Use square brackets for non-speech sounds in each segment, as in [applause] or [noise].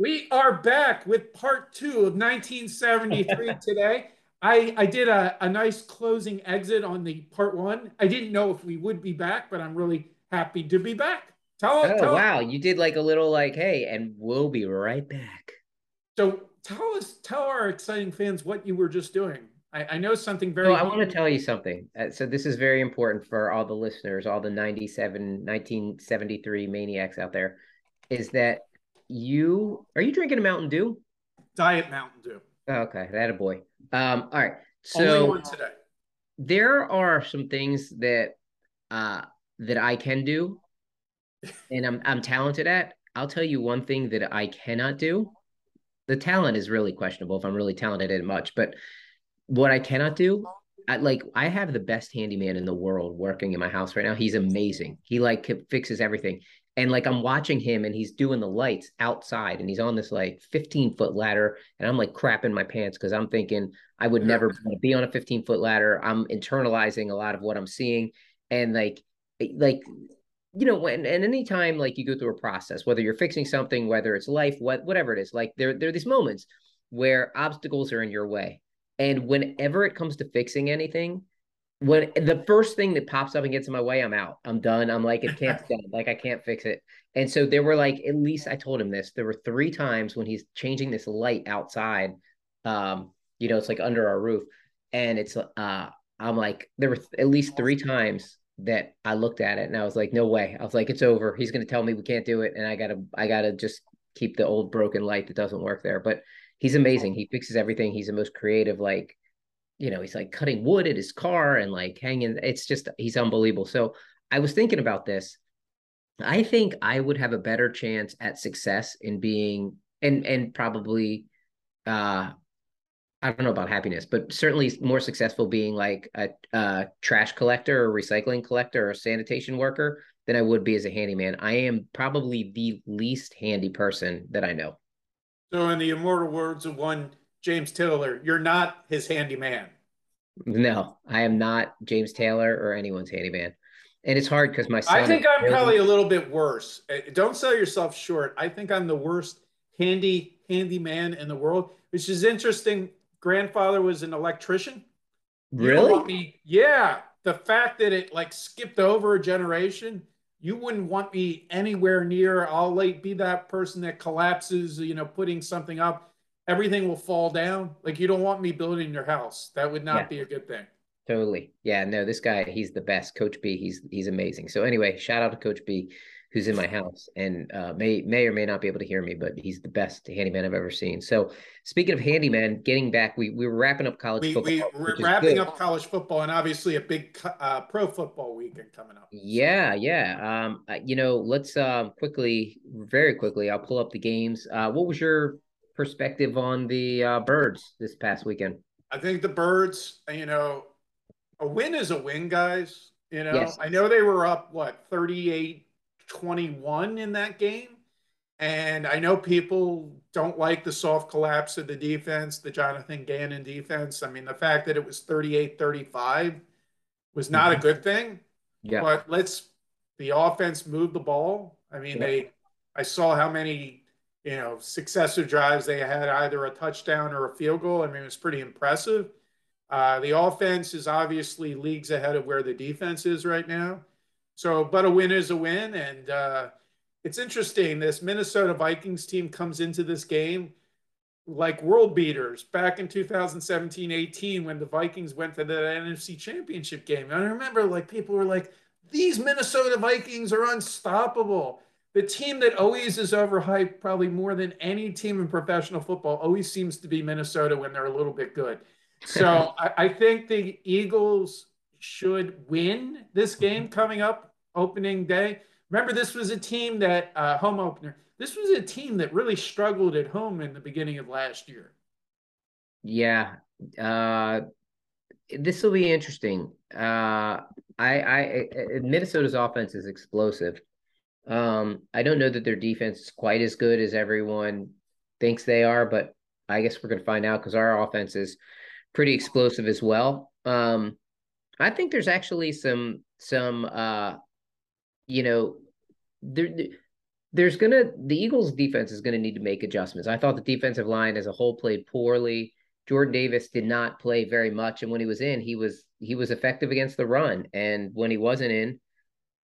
We are back with part two of 1973 [laughs] today. I, I did a, a nice closing exit on the part one. I didn't know if we would be back, but I'm really happy to be back. Tell, oh, tell wow. You did like a little like, hey, and we'll be right back. So tell us, tell our exciting fans what you were just doing. I, I know something very. Oh, I want to tell you something. Uh, so this is very important for all the listeners, all the 97, 1973 maniacs out there, is that you are you drinking a Mountain Dew? Diet Mountain Dew. Oh, okay, that a boy. Um, all right. So Only one today. there are some things that uh that I can do [laughs] and I'm I'm talented at. I'll tell you one thing that I cannot do. The talent is really questionable if I'm really talented at much, but what I cannot do, I like I have the best handyman in the world working in my house right now. He's amazing. He like fixes everything. And like I'm watching him and he's doing the lights outside and he's on this like 15 foot ladder. And I'm like crapping my pants because I'm thinking I would never be on a 15 foot ladder. I'm internalizing a lot of what I'm seeing. And like, eh, like, you know, when and anytime like you go through a process, whether you're fixing something, whether it's life, what whatever it is, like there, there are these moments where obstacles are in your way. And whenever it comes to fixing anything, when the first thing that pops up and gets in my way, I'm out. I'm done. I'm like, it can't stand. [laughs] Like I can't fix it. And so there were like, at least I told him this. There were three times when he's changing this light outside. Um, you know, it's like under our roof. And it's uh I'm like, there were at least three times that I looked at it and I was like, no way. I was like, it's over. He's gonna tell me we can't do it. And I gotta I gotta just keep the old broken light that doesn't work there. But he's amazing. He fixes everything. He's the most creative, like you know, he's like cutting wood at his car and like hanging. It's just, he's unbelievable. So I was thinking about this. I think I would have a better chance at success in being, and, and probably, uh, I don't know about happiness, but certainly more successful being like a, a trash collector or recycling collector or sanitation worker than I would be as a handyman. I am probably the least handy person that I know. So, in the immortal words of one James Taylor, you're not his handyman. No, I am not James Taylor or anyone's handyman. And it's hard because my son. I think I'm probably a little bit worse. Uh, don't sell yourself short. I think I'm the worst handy handyman in the world, which is interesting. Grandfather was an electrician. Really? Me, yeah. The fact that it like skipped over a generation, you wouldn't want me anywhere near. I'll like be that person that collapses, you know, putting something up everything will fall down. Like you don't want me building your house. That would not yeah. be a good thing. Totally. Yeah, no, this guy, he's the best. Coach B, he's he's amazing. So anyway, shout out to Coach B, who's in my house and uh, may may or may not be able to hear me, but he's the best handyman I've ever seen. So speaking of handyman, getting back, we we were wrapping up college we, football. We, are wrapping up college football and obviously a big uh, pro football weekend coming up. Yeah, yeah. Um, uh, you know, let's um quickly, very quickly, I'll pull up the games. Uh, what was your perspective on the uh, birds this past weekend? I think the birds, you know, a win is a win, guys. You know, yes. I know they were up, what, 38 21 in that game. And I know people don't like the soft collapse of the defense, the Jonathan Gannon defense. I mean, the fact that it was 38 35 was not a good thing. Yeah. But let's, the offense moved the ball. I mean, yeah. they, I saw how many you know, successive drives, they had either a touchdown or a field goal. I mean, it was pretty impressive. Uh, the offense is obviously leagues ahead of where the defense is right now. So, but a win is a win. And uh, it's interesting. This Minnesota Vikings team comes into this game like world beaters back in 2017 18 when the Vikings went to the NFC championship game. And I remember like people were like, these Minnesota Vikings are unstoppable the team that always is overhyped, probably more than any team in professional football, always seems to be Minnesota when they're a little bit good. So [laughs] I, I, think the Eagles should win this game coming up opening day. Remember, this was a team that uh, home opener. This was a team that really struggled at home in the beginning of last year. Yeah, uh, this will be interesting. Uh, I, I Minnesota's offense is explosive. Um, I don't know that their defense is quite as good as everyone thinks they are, but I guess we're going to find out because our offense is pretty explosive as well. Um, I think there's actually some some uh, you know there there's gonna the Eagles defense is gonna need to make adjustments. I thought the defensive line as a whole played poorly. Jordan Davis did not play very much, and when he was in, he was he was effective against the run. And when he wasn't in,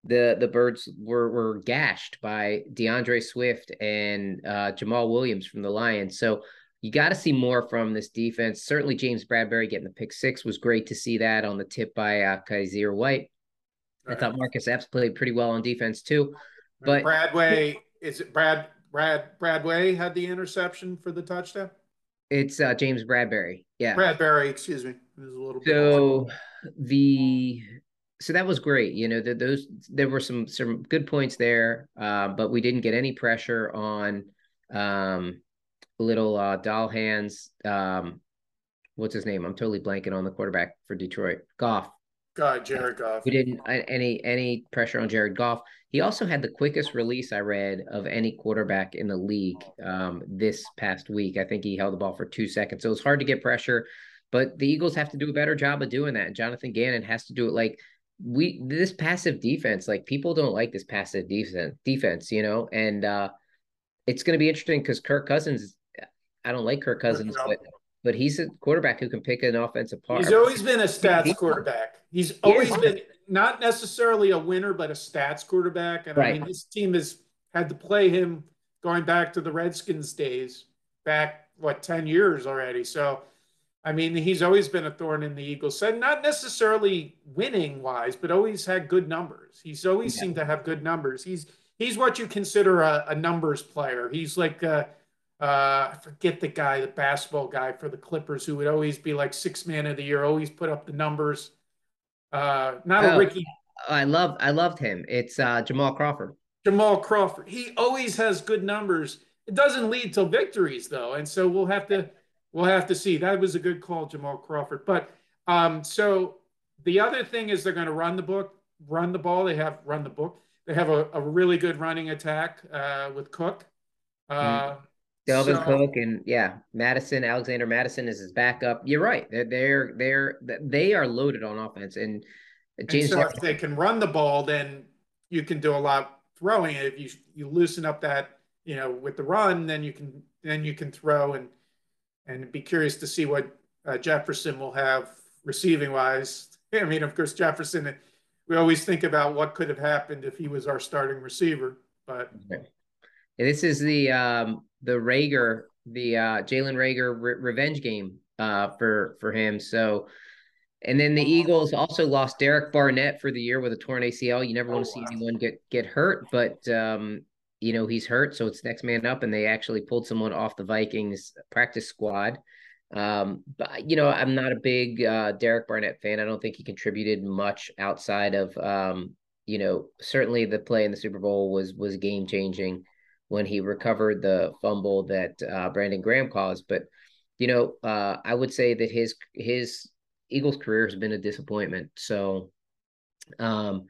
the the birds were were gashed by DeAndre Swift and uh, Jamaal Williams from the Lions. So you got to see more from this defense. Certainly, James Bradberry getting the pick six was great to see that on the tip by uh, Kyzir White. Right. I thought Marcus Epps played pretty well on defense too. But Bradway is it Brad Brad Bradway had the interception for the touchdown? It's uh, James Bradberry. Yeah. Bradberry, excuse me. Was a little so the so that was great. You know, the, those there were some some good points there, uh, but we didn't get any pressure on um, little uh, doll hands. Um, what's his name? I'm totally blanking on the quarterback for Detroit. Goff. God, Jared Goff. We didn't any any pressure on Jared Goff. He also had the quickest release I read of any quarterback in the league um, this past week. I think he held the ball for two seconds, so it was hard to get pressure. But the Eagles have to do a better job of doing that. And Jonathan Gannon has to do it like we this passive defense. Like people don't like this passive defense. Defense, you know, and uh, it's going to be interesting because Kirk Cousins. I don't like Kirk Cousins, but but he's a quarterback who can pick an offensive part. He's always been a stats quarterback. He's always been not necessarily a winner, but a stats quarterback. And right. I mean, this team has had to play him going back to the Redskins days, back what ten years already. So, I mean, he's always been a thorn in the Eagles' side. Not necessarily winning wise, but always had good numbers. He's always yeah. seemed to have good numbers. He's he's what you consider a, a numbers player. He's like. A, uh, I forget the guy, the basketball guy for the Clippers, who would always be like six man of the year, always put up the numbers. Uh, not oh, a Ricky. I love, I loved him. It's uh, Jamal Crawford. Jamal Crawford. He always has good numbers. It doesn't lead to victories though, and so we'll have to, we'll have to see. That was a good call, Jamal Crawford. But um, so the other thing is they're going to run the book, run the ball. They have run the book. They have a, a really good running attack uh, with Cook. Uh, mm. Dalvin so, Cook and yeah, Mattison, Alexander Mattison is his backup. You're right. They're they're they're they are loaded on offense. And James and so if they can run the ball, then you can do a lot throwing it. If you you loosen up that, you know, with the run, then you can then you can throw and and be curious to see what uh, Jefferson will have receiving wise. [laughs] I mean, of course, Jefferson. We always think about what could have happened if he was our starting receiver, but. Okay. This is the um, the Rager, the uh, Jalen Reagor re- revenge game uh, for for him. So, and then the Eagles also lost Derek Barnett for the year with a torn ACL. You never want to oh, see anyone get get hurt, but um, you know he's hurt, so it's next man up, and they actually pulled someone off the Vikings practice squad. Um, but you know, I'm not a big uh, Derek Barnett fan. I don't think he contributed much outside of um, you know, certainly the play in the Super Bowl was was game changing when he recovered the fumble that uh, Brandon Graham caused. But you know, uh, I would say that his his Eagles career has been a disappointment. So, um,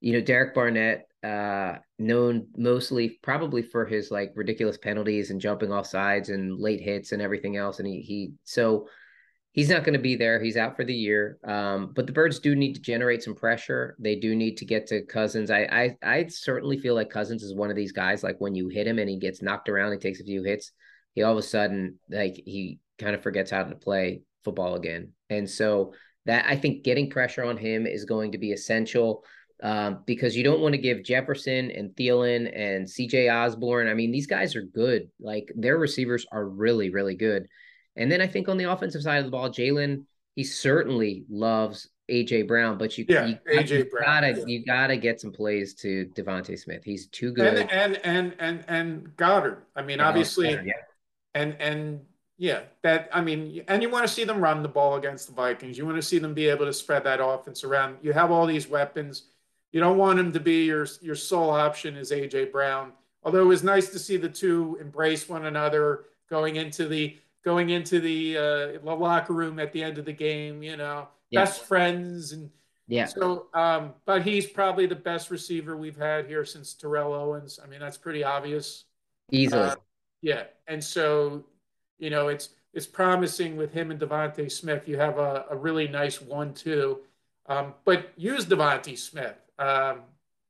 you know, Derek Barnett, uh, known mostly probably for his like ridiculous penalties and jumping off sides and late hits and everything else, and he he so he's not going to be there. He's out for the year. Um, but the Birds do need to generate some pressure. They do need to get to Cousins. I, I I certainly feel like Cousins is one of these guys. Like when you hit him and he gets knocked around, he takes a few hits. He all of a sudden like he kind of forgets how to play football again. And so that I think getting pressure on him is going to be essential. Um, because you don't want to give Jefferson and Thielen and CJ Osborn. I mean, these guys are good. Like their receivers are really, really good. And then I think on the offensive side of the ball, Jalen, he certainly loves AJ Brown, but you, yeah, you, AJ you Brown. gotta you gotta get some plays to DeVonta Smith. He's too good. And and and and, and Goedert. I mean, yeah, obviously, yeah. and and yeah, that I mean, and you want to see them run the ball against the Vikings. You want to see them be able to spread that offense around. You have all these weapons. You don't want him to be your your sole option is AJ Brown. Although it was nice to see the two embrace one another going into the going into the uh, locker room at the end of the game, you know, yeah. best friends and yeah. So, um, but he's probably the best receiver we've had here since Terrell Owens. I mean, that's pretty obvious. Easily. Uh, yeah, and so you know, it's it's promising with him and DeVonta Smith. You have a, a really nice one-two, um, but use DeVonta Smith. Um,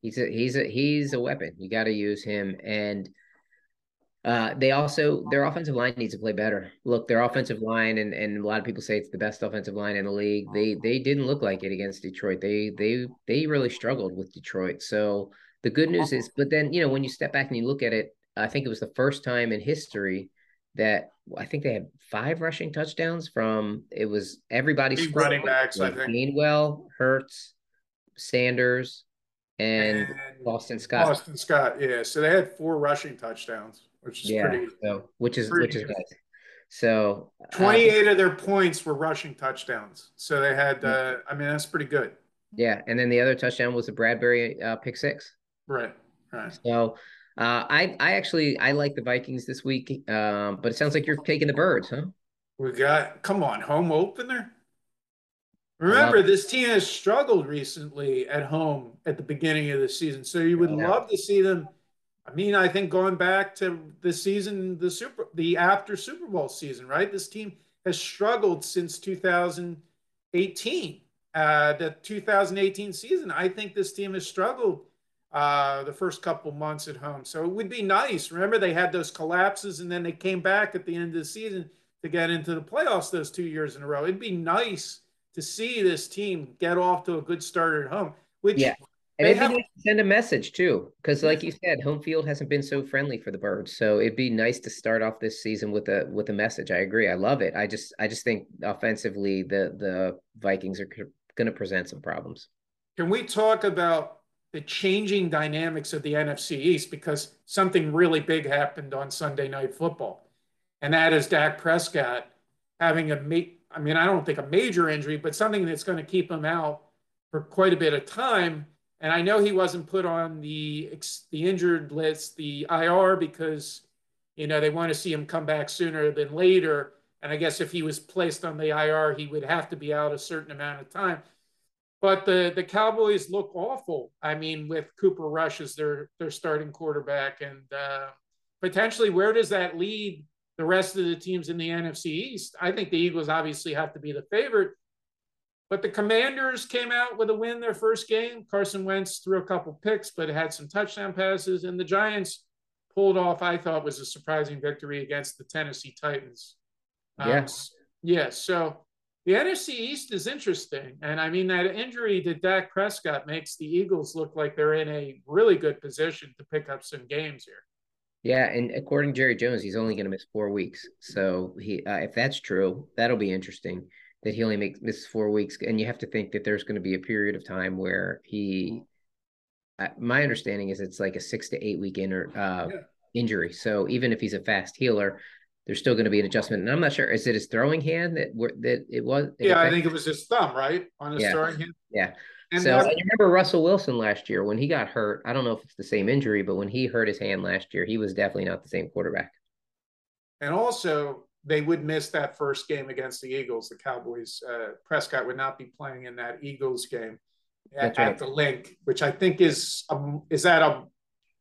He's a he's a he's a weapon. You got to use him, and uh, they also their offensive line needs to play better. Look, their offensive line, and, and a lot of people say it's the best offensive line in the league. They they didn't look like it against Detroit. They they they really struggled with Detroit. So the good news is, but then you know when you step back and you look at it, I think it was the first time in history that I think they had five rushing touchdowns from it was everybody running backs. I think Gainwell, Hurts, Sanders, and, and Boston Scott. Boston Scott, yeah. So they had four rushing touchdowns which is yeah, pretty. So, which is which is nice. So, uh, 28 of their points were rushing touchdowns. So they had. Uh, I mean, that's pretty good. Yeah, and then the other touchdown was the Bradberry uh, pick six. Right. Right. So. Uh, I I actually I like the Vikings this week, um, but it sounds like you're taking the birds, huh? We got come on home opener. Remember, this team has struggled recently at home at the beginning of the season, so you would yeah. love to see them I mean, I think going back to the season, the super, the after Super Bowl season, right? This team has struggled since 2018. Uh, the 2018 season, I think this team has struggled uh, the first couple months at home. So it would be nice. Remember, they had those collapses, and then they came back at the end of the season to get into the playoffs those two years in a row. It'd be nice to see this team get off to a good start at home. Which yeah. It'd have, send a message too, because like you said, home field hasn't been so friendly for the birds. So it'd be nice to start off this season with a with a message. I agree. I love it. I just I just think offensively the the Vikings are going to present some problems. Can we talk about the changing dynamics of the NFC East because something really big happened on Sunday Night Football, and that is Dak Prescott having a ma- I mean I don't think a major injury, but something that's going to keep him out for quite a bit of time and I know he wasn't put on the the injured list, the IR, because you know they want to see him come back sooner than later. And I guess if he was placed on the IR, he would have to be out a certain amount of time. But the the Cowboys look awful. I mean, with Cooper Rush as their their starting quarterback, and uh, potentially where does that lead the rest of the teams in the NFC East? I think the Eagles obviously have to be the favorite, but the Commanders came out with a win their first game. Carson Wentz threw a couple picks, but had some touchdown passes. And the Giants pulled off, I thought, was a surprising victory against the Tennessee Titans. Yes. Um, yeah. So the NFC East is interesting. And I mean, that injury to Dak Prescott makes the Eagles look like they're in a really good position to pick up some games here. Yeah, and according to Jerry Jones, he's only going to miss four weeks. So he, uh, if that's true, that'll be interesting that he only makes misses four weeks, and you have to think that there's going to be a period of time where he. Uh, my understanding is it's like a six to eight week inner uh, yeah. injury. So even if he's a fast healer, there's still going to be an adjustment. And I'm not sure is it his throwing hand that that it was. yeah, I think it was his thumb, right, on his yeah. throwing hand. Yeah. And so you remember Russell Wilson last year when he got hurt. I don't know if it's the same injury, but when he hurt his hand last year, he was definitely not the same quarterback. And also, they would miss that first game against the Eagles. The Cowboys, uh, Prescott would not be playing in that Eagles game at, right. at the Linc, which I think is um, is that a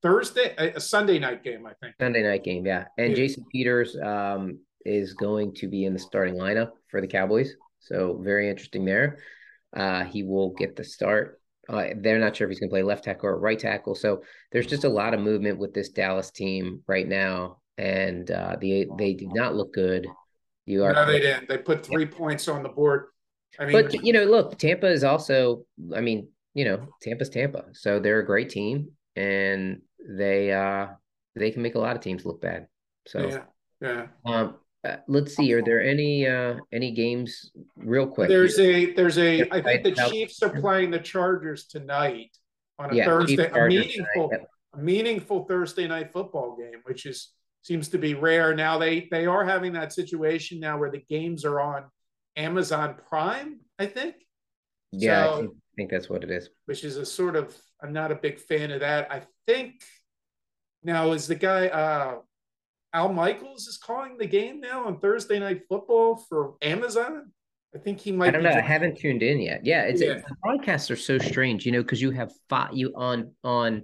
Thursday, a, Sunday night game? I think Sunday night game, yeah. And yeah. Jason Peters um, is going to be in the starting lineup for the Cowboys, so very interesting there. Uh, he will get the start. Uh, they're not sure if he's going to play left tackle or right tackle. So there's just a lot of movement with this Dallas team right now and uh, they they do not look good. You are no, they didn't. They put three yeah. points on the board. I mean, but you know, look, Tampa is also. I mean, you know, Tampa's Tampa, so they're a great team, and they uh they can make a lot of teams look bad. So yeah, yeah. Um, uh, let's see. Are there any uh any games real quick? There's here? a there's a. I think the Chiefs are playing the Chargers tonight on a yeah, Thursday. A meaningful, tonight, a meaningful Thursday night football game, which is seems to be rare. Now they they are having that situation now where the games are on Amazon Prime, I think. Yeah, so, I think, think that's what it is. Which is a sort of I'm not a big fan of that. I think now is the guy uh Al Michaels is calling the game now on Thursday night football for Amazon. I think he might. I don't know. Doing... I haven't tuned in yet. Yeah, it's, yeah. the broadcasts are so strange, you know, because you have five, you on on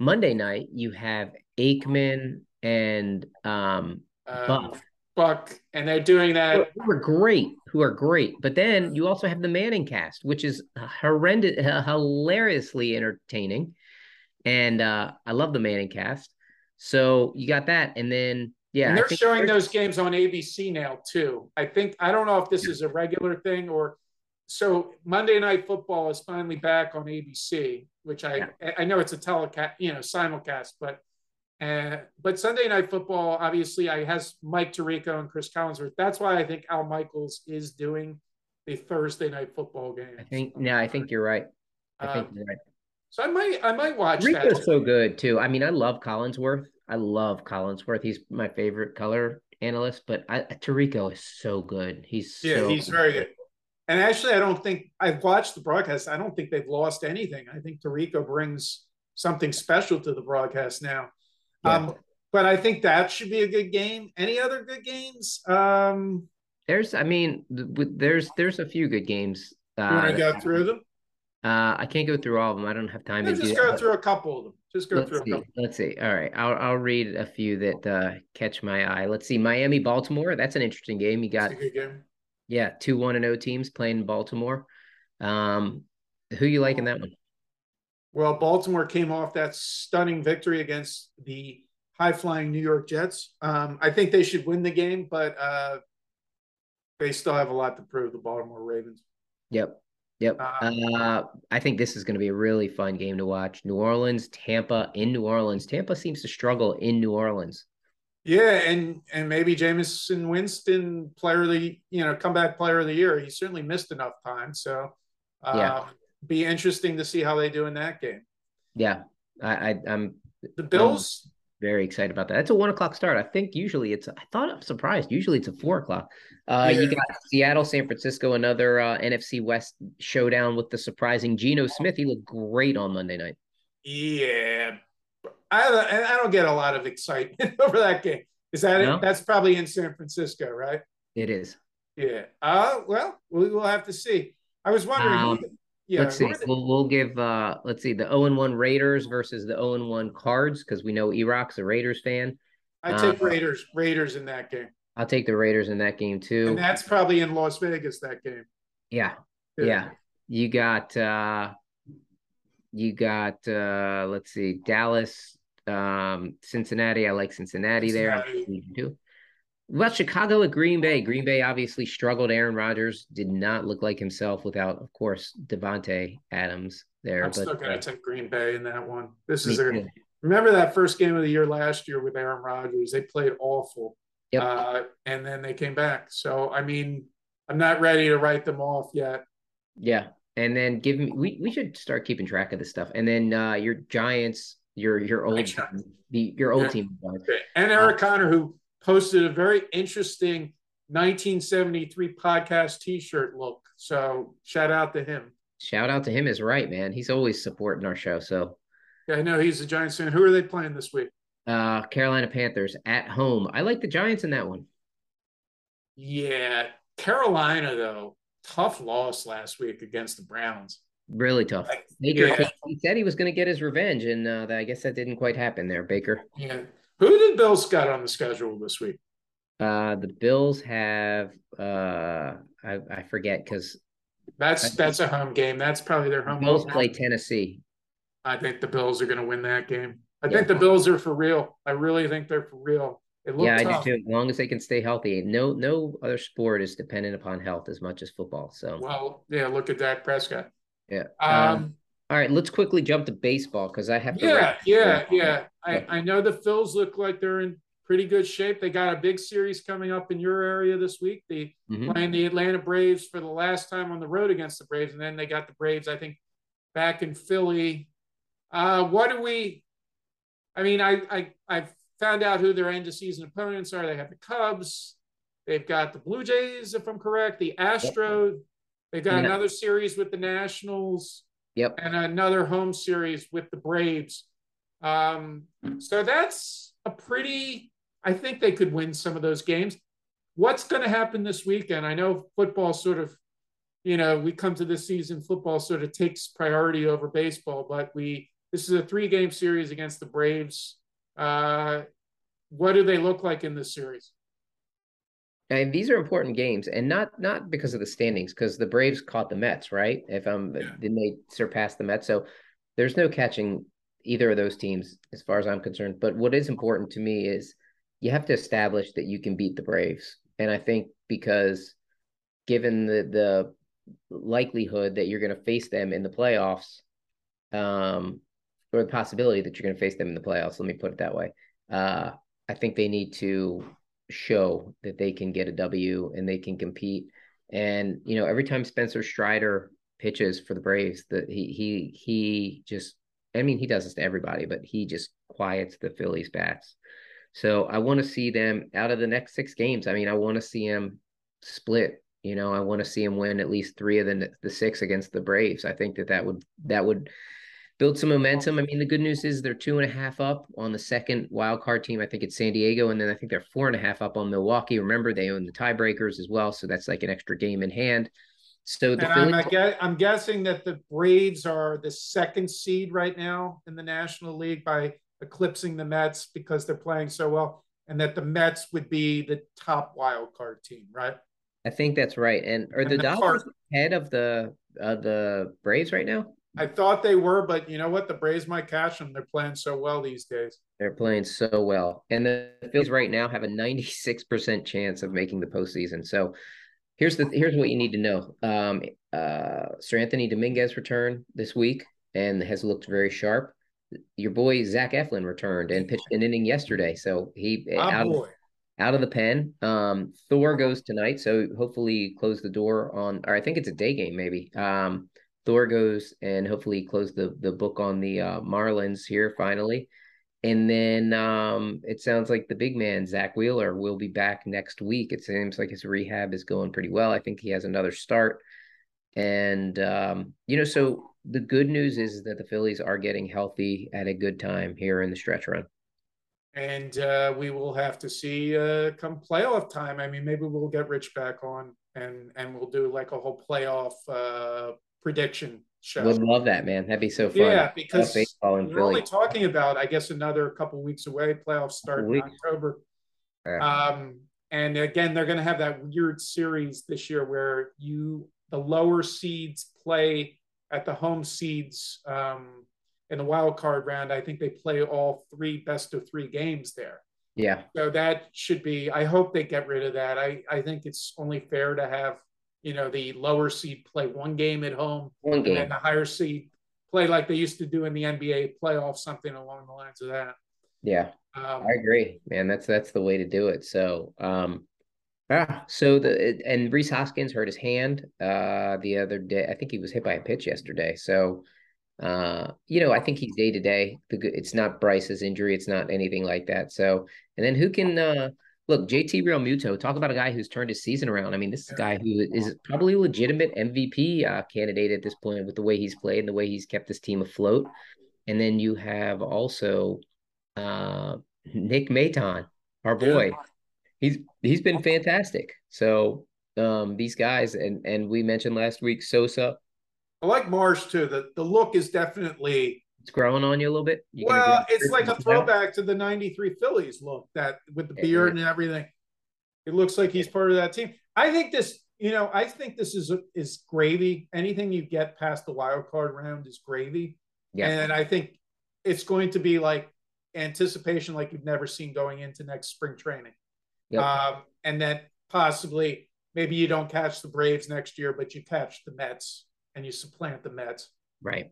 Monday night you have Aikman and um, um Buck. Buck, and they're doing that. Who are great, who are great. But then you also have the Manning cast, which is horrendous, hilariously entertaining. and uh, I love the Manning cast. So you got that, and then yeah, and they're showing those games on ABC now too. I think I don't know if this is a regular thing or so. Monday Night Football is finally back on ABC, which I yeah. I know it's a telecast, you know, simulcast, but uh, but Sunday Night Football obviously I has Mike Tirico and Chris Collinsworth. That's why I think Al Michaels is doing the Thursday Night Football game. I think yeah, I think you're right. I think um, you're right. So I might I might watch Rico's that. so good too. I mean, I love Collinsworth. I love Collinsworth. He's my favorite color analyst, but I, Tirico is so good. He's yeah, so he's very good. And actually, I don't think I've watched the broadcast. I don't think they've lost anything. I think Tirico brings something special to the broadcast now. Yeah. Um, but I think that should be a good game. Any other good games? Um, there's, I mean, there's there's a few good games. Uh, you want to go through them? Uh, I can't go through all of them. I don't have time to just go through a couple of them. Just go Let's through see. a couple. Let's see. All right, I'll I'll read a few that uh, catch my eye. Let's see. Miami Baltimore. That's an interesting game. You got yeah, two one and O oh teams playing in Baltimore. Um, who you like in that one? Well, Baltimore came off that stunning victory against the high flying New York Jets. Um, I think they should win the game, but uh, they still have a lot to prove. The Baltimore Ravens. Yep. Yep. Uh, uh, I think this is going to be a really fun game to watch. New Orleans, Tampa in New Orleans. Tampa seems to struggle in New Orleans. Yeah, and and maybe Jameis Winston, player of the you know comeback player of the year. He certainly missed enough time, so uh, yeah, be interesting to see how they do in that game. Yeah, I, I am the Bills very excited about that. It's a one o'clock start. I think usually it's. I thought I'm surprised. Usually it's a four o'clock. Uh, yeah. You got Seattle, San Francisco, another uh, NFC West showdown with the surprising Geno Smith. He looked great on Monday night. Yeah, I I don't get a lot of excitement [laughs] over that game. Is that no? it? That's probably in San Francisco, right? It is. Yeah. Uh well, we will have to see. I was wondering. Um, yeah, let's see. We'll, we'll give uh let's see the 0 and 1 Raiders versus the 0 and 1 Cards because we know Erock's a Raiders fan. I take uh, Raiders Raiders in that game. I'll take the Raiders in that game too. And that's probably in Las Vegas that game. Yeah. Yeah. yeah. You got uh you got uh let's see Dallas um Cincinnati. I like Cincinnati, Cincinnati. there. Well, Chicago at Green Bay. Green Bay obviously struggled. Aaron Rodgers did not look like himself without, of course, Davante Adams there. I'm but, still going to take Green Bay in that one. This is a, remember that first game of the year last year with Aaron Rodgers. They played awful, yep. uh, and then they came back. So I mean, I'm not ready to write them off yet. Yeah, and then give me. We we should start keeping track of this stuff. And then uh, your Giants, your your old the your old yeah. team, and Eric uh, Connor who posted a very interesting 1973 podcast t-shirt look. So shout out to him. Shout out to him is right, man. He's always supporting our show. So yeah, I know he's a Giants fan. Who are they playing this week? Uh Carolina Panthers at home. I like the Giants in that one. Yeah. Carolina though, tough loss last week against the Browns. Really tough. Baker yeah. he said he was going to get his revenge, and uh, I guess that didn't quite happen there, Baker. Yeah. Who did Bills got on the schedule this week? Uh, the Bills have uh, I, I forget because that's that's a home game. That's probably their home. Bills play Tennessee. I think the Bills are going to win that game. I yeah. think the Bills are for real. I really think they're for real. yeah, tough. I do too. As long as they can stay healthy. No, no other sport is dependent upon health as much as football. So well, yeah. Look at Dak Prescott. Yeah. Um, um all right, let's quickly jump to baseball because I have to. Yeah, yeah, yeah. I, I know the Phils look like they're in pretty good shape. They got a big series coming up in your area this week. They mm-hmm. playing the Atlanta Braves for the last time on the road against the Braves, and then they got the Braves, I think, back in Philly. Uh, what do we? I mean, I I I found out who their end of season opponents are. They have the Cubs. They've got the Blue Jays, if I'm correct. The Astros. They've got yeah. another series with the Nationals. Yep. And another home series with the Braves. Um, so that's a pretty, I think they could win some of those games. What's going to happen this weekend? I know football sort of, you know, we come to this season, football sort of takes priority over baseball, but we, this is a three game series against the Braves. Uh, what do they look like in this series? And these are important games, and not not because of the standings, because the Braves caught the Mets, right? If I'm, yeah. didn't they surpass the Mets? So there's no catching either of those teams, as far as I'm concerned. But what is important to me is you have to establish that you can beat the Braves, and I think because given the the likelihood that you're going to face them in the playoffs, um, or the possibility that you're going to face them in the playoffs. Let me put it that way. Uh, I think they need to show that they can get a W and they can compete. And you know, every time Spencer Strider pitches for the Braves, that he he he just I mean he does this to everybody, but he just quiets the Phillies bats. So I want to see them out of the next six games. I mean, I want to see him split. You know, I want to see him win at least three of the the six against the Braves. I think that that would that would build some momentum. I mean, the good news is they're two and a half up on the second wild card team. I think it's San Diego, and then I think they're four and a half up on Milwaukee. Remember, they own the tiebreakers as well, so that's like an extra game in hand. So the and I'm, I'm guessing that the Braves are the second seed right now in the National League by eclipsing the Mets because they're playing so well, and that the Mets would be the top wild card team, right? I think that's right. And are and the, the Dodgers part, ahead of the uh, the Braves right now? I thought they were, but you know what? The Braves might catch them. They're playing so well these days. They're playing so well, and the Phillies right now have a ninety-six percent chance of making the postseason. So here's the here's what you need to know. Um, uh, Seranthony Dominguez returned this week and has looked very sharp. Your boy Zach Eflin returned and pitched an inning yesterday, so he My out boy. Of, out of the pen. Um, Thor goes tonight, so hopefully close the door on, or I think it's a day game maybe. Um, Thor goes and hopefully close the the book on the uh, Marlins here finally. And then um, it sounds like the big man Zack Wheeler will be back next week. It seems like his rehab is going pretty well. I think he has another start. And um, you know, so the good news is that the Phillies are getting healthy at a good time here in the stretch run. And uh, we will have to see uh, come playoff time. I mean, maybe we'll get Rich back on and and we'll do like a whole playoff uh, prediction show. Would love that, man. That'd be so fun. Yeah, because we're Philly. only talking about, I guess, another couple weeks away. Playoffs start in October. Um, and again, they're going to have that weird series this year where you the lower seeds play at the home seeds um, in the wild card round. I think they play all three best of three games there. Yeah. So that should be. I hope they get rid of that. I I think it's only fair to have you know the lower seed play one game at home, one game, and the higher seed play like they used to do in the NBA playoff, something along the lines of that. Yeah, um, I agree, man. That's that's the way to do it. So, um, ah, so the and Rhys Hoskins hurt his hand uh the other day. I think he was hit by a pitch yesterday. So, uh, you know, I think he's day to day. The it's not Bryce's injury. It's not anything like that. So, and then who can uh look, JT Realmuto, talk about a guy who's turned his season around. I mean, this is a guy who is probably a legitimate MVP uh, candidate at this point with the way he's played and the way he's kept this team afloat. And then you have also uh, Nick Maton, our boy. He's he's been fantastic. So um, these guys, and and we mentioned last week Sosa. I like Marsh too. The the look is definitely it's growing on you a little bit. You're well, it's like a throwback to the '93 Phillies look that with the beard and everything. It looks like he's part of that team. I think this, you know, I think this is is gravy. Anything you get past the wild card round is gravy. Yeah. And I think it's going to be like anticipation like you've never seen going into next spring training. Yep. Um, and then possibly maybe you don't catch the Braves next year, but you catch the Mets and you supplant the Mets. Right.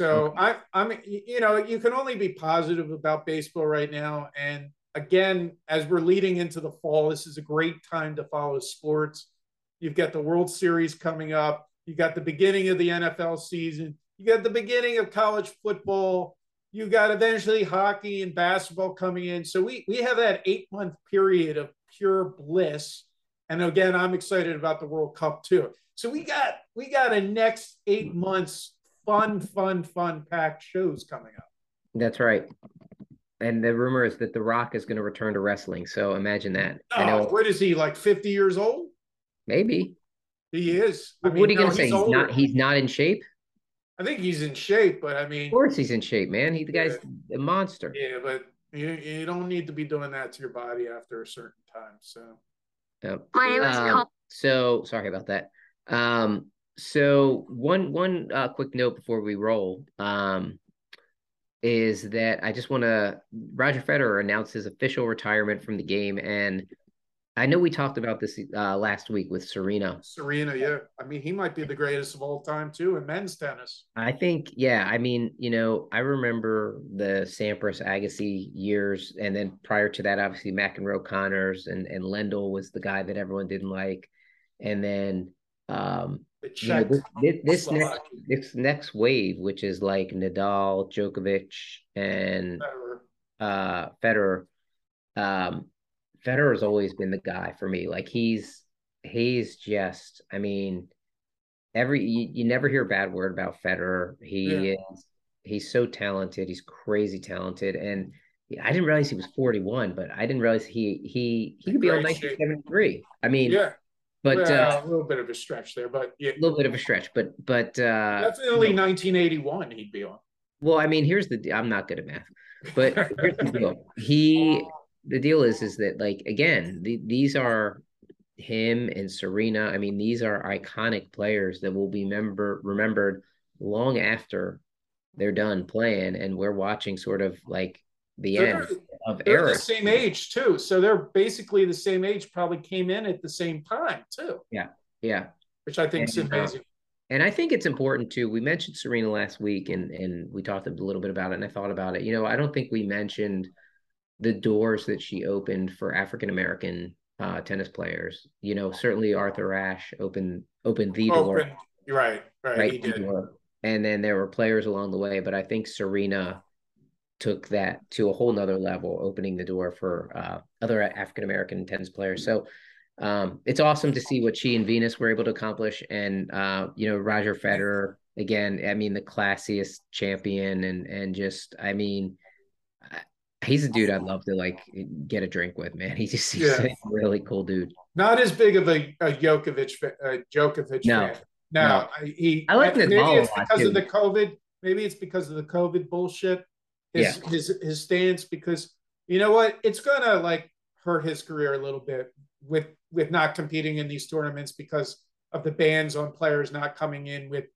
So hmm. I, I'm, you know, you can only be positive about baseball right now. And again, as we're leading into the fall, this is a great time to follow sports. You've got the World Series coming up. You got the beginning of the NFL season. You got the beginning of college football. You got eventually hockey and basketball coming in. So we we have that eight month period of pure bliss. And again, I'm excited about the World Cup too. So we got we got a next eight months fun, fun, fun packed shows coming up. That's right. And the rumor is that The Rock is going to return to wrestling. So imagine that. Oh, what is he like? Fifty years old? Maybe. He is. I mean, what are you no, going to say? He's, he's not. He's not in shape. I think he's in shape, but I mean, of course he's in shape, man. He the guy's yeah. a monster. Yeah, but you, you don't need to be doing that to your body after a certain time. So. Yep. Um, so sorry about that. Um, so one one uh, quick note before we roll. Um, is that I just want to. Roger Federer announced his official retirement from the game, and I know we talked about this uh, last week with Serena. Serena, yeah. I mean, he might be the greatest of all time too in men's tennis. I think, yeah. I mean, you know, I remember the Sampras Agassi years, and then prior to that, obviously McEnroe Connors and and Lendl was the guy that everyone didn't like, and then um, you know, this, this, this next this next wave, which is like Nadal, Djokovic, and Federer. uh Federer. Um, Federer has always been the guy for me. Like he's he's just, I mean, every you, you never hear a bad word about Federer. He yeah. is he's so talented. He's crazy talented, and I didn't realize he was 41, but I didn't realize he he he could be on 1973. I mean, yeah. But well, uh, a little bit of a stretch there, but yeah. a little bit of a stretch, but but uh, definitely you know, 1981 he'd be on. Well, I mean, here's the I'm not good at math, but [laughs] here's the deal. He [laughs] the deal is is that like again the, these are him and Serena. I mean, these are iconic players that will be member remembered long after they're done playing, and we're watching sort of like the they're, end of they're era. the same age too, so they're basically the same age. Probably came in at the same time too. Yeah, yeah. Which I think and, is uh, amazing. Uh, and I think it's important too. We mentioned Serena last week, and and we talked a little bit about it, and I thought about it. You know, I don't think we mentioned the doors that she opened for African American uh, tennis players. You know, certainly Arthur Ashe opened opened the open. door. Right, right, right. He did. Door. And then there were players along the way, but I think Serena took that to a whole nother level, opening the door for uh, other African American tennis players. So um, it's awesome to see what she and Venus were able to accomplish. And uh, you know, Roger Federer again. I mean, the classiest champion, and and just I mean, he's a dude I'd love to like get a drink with, man. [laughs] He's just he's yeah. a really cool dude. Not as big of a, a Djokovic, a Djokovic no. fan. No, no. I, he. I like maybe it's because of the COVID. Maybe it's because of the COVID bullshit. His yeah. his his stance because you know what? It's gonna like hurt his career a little bit with with not competing in these tournaments because of the bans on players not coming in with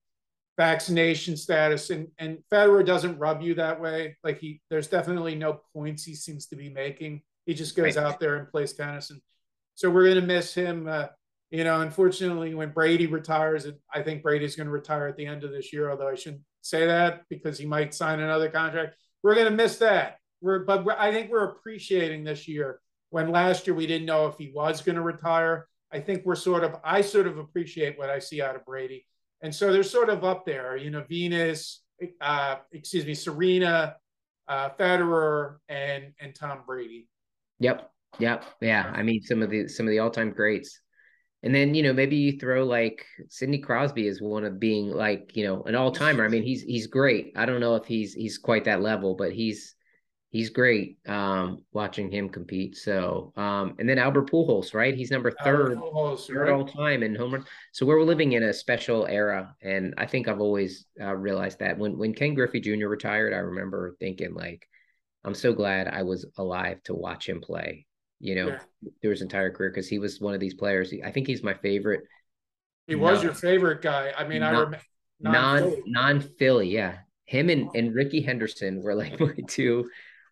vaccination status and and Federer doesn't rub you that way. Like he there's definitely no points he seems to be making. He just goes right. out there and plays tennis and so we're going to miss him uh, you know, unfortunately when Brady retires, I think Brady's going to retire at the end of this year, although I shouldn't say that because he might sign another contract. We're going to miss that. We're but we're, I think we're appreciating this year when last year we didn't know if he was going to retire. I think we're sort of I sort of appreciate what I see out of Brady and so they're sort of up there, you know, Venus, uh, excuse me, Serena, uh, Federer, and and Tom Brady. Yep, yep, yeah. I mean, some of the some of the all time greats. And then you know maybe you throw like Sidney Crosby as one of being like you know an all timer. I mean he's he's great. I don't know if he's he's quite that level, but he's he's great um, watching him compete. So, um, and then Albert Pujols, right? He's number third, Pujols, third right? all time in home run. So we're living in a special era, and I think I've always uh, realized that when when Ken Griffey Jr. retired, I remember thinking like, I'm so glad I was alive to watch him play. You know, yeah. through his entire career because he was one of these players. I think he's my favorite. He was your favorite guy. I mean, non, I remember non non Philly, yeah. Him and, and Rickey Henderson were like [laughs] my two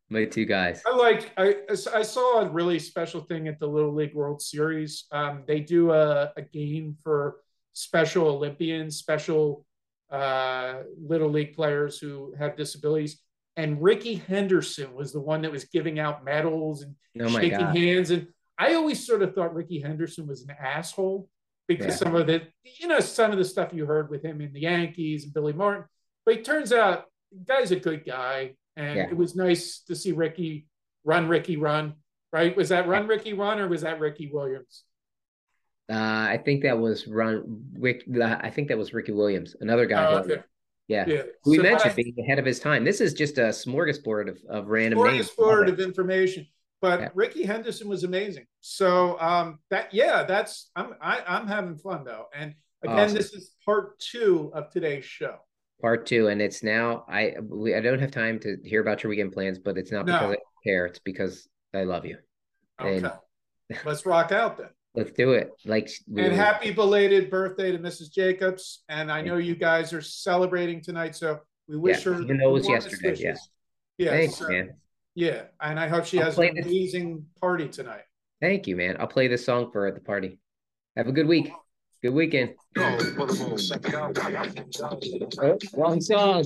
my two guys. I like. I I saw a really special thing at the Little League World Series. Um, they do a, a game for Special Olympians, special uh, Little League players who have disabilities. And Rickey Henderson was the one that was giving out medals and oh shaking God. hands. And I always sort of thought Rickey Henderson was an asshole because yeah. some of the, you know, some of the stuff you heard with him in the Yankees and Billy Martin. But it turns out, guy's a good guy and yeah. it was nice to see Ricky run, Ricky run. Right? Was that run, Ricky run, or was that Ricky Williams? Uh, I think that was run. Rick, I think that was Ricky Williams, another guy. Oh, okay. Yeah. yeah. We so mentioned I, being ahead of his time. This is just a smorgasbord of, of random smorgasbord names. Of information. But yeah. Rickey Henderson was amazing. So um, that yeah, that's I'm I, am i am having fun though. And again, awesome. this is part two of today's show part two, and it's now I we, I don't have time to hear about your weekend plans, but it's not no. because I care. It's because I love you. Okay, and, let's rock out then. Let's do it. Like and happy belated birthday to Mrs. Jacobs. And I know you guys are celebrating tonight, so we wish yeah, her. Even though it was yesterday, wishes. yeah. Yeah, Thanks, so, man. Yeah, and I hope she I'll has an amazing party tonight. Thank you, man. I'll play this song for her at the party. Have a good week. Good weekend. Oh, wrong song.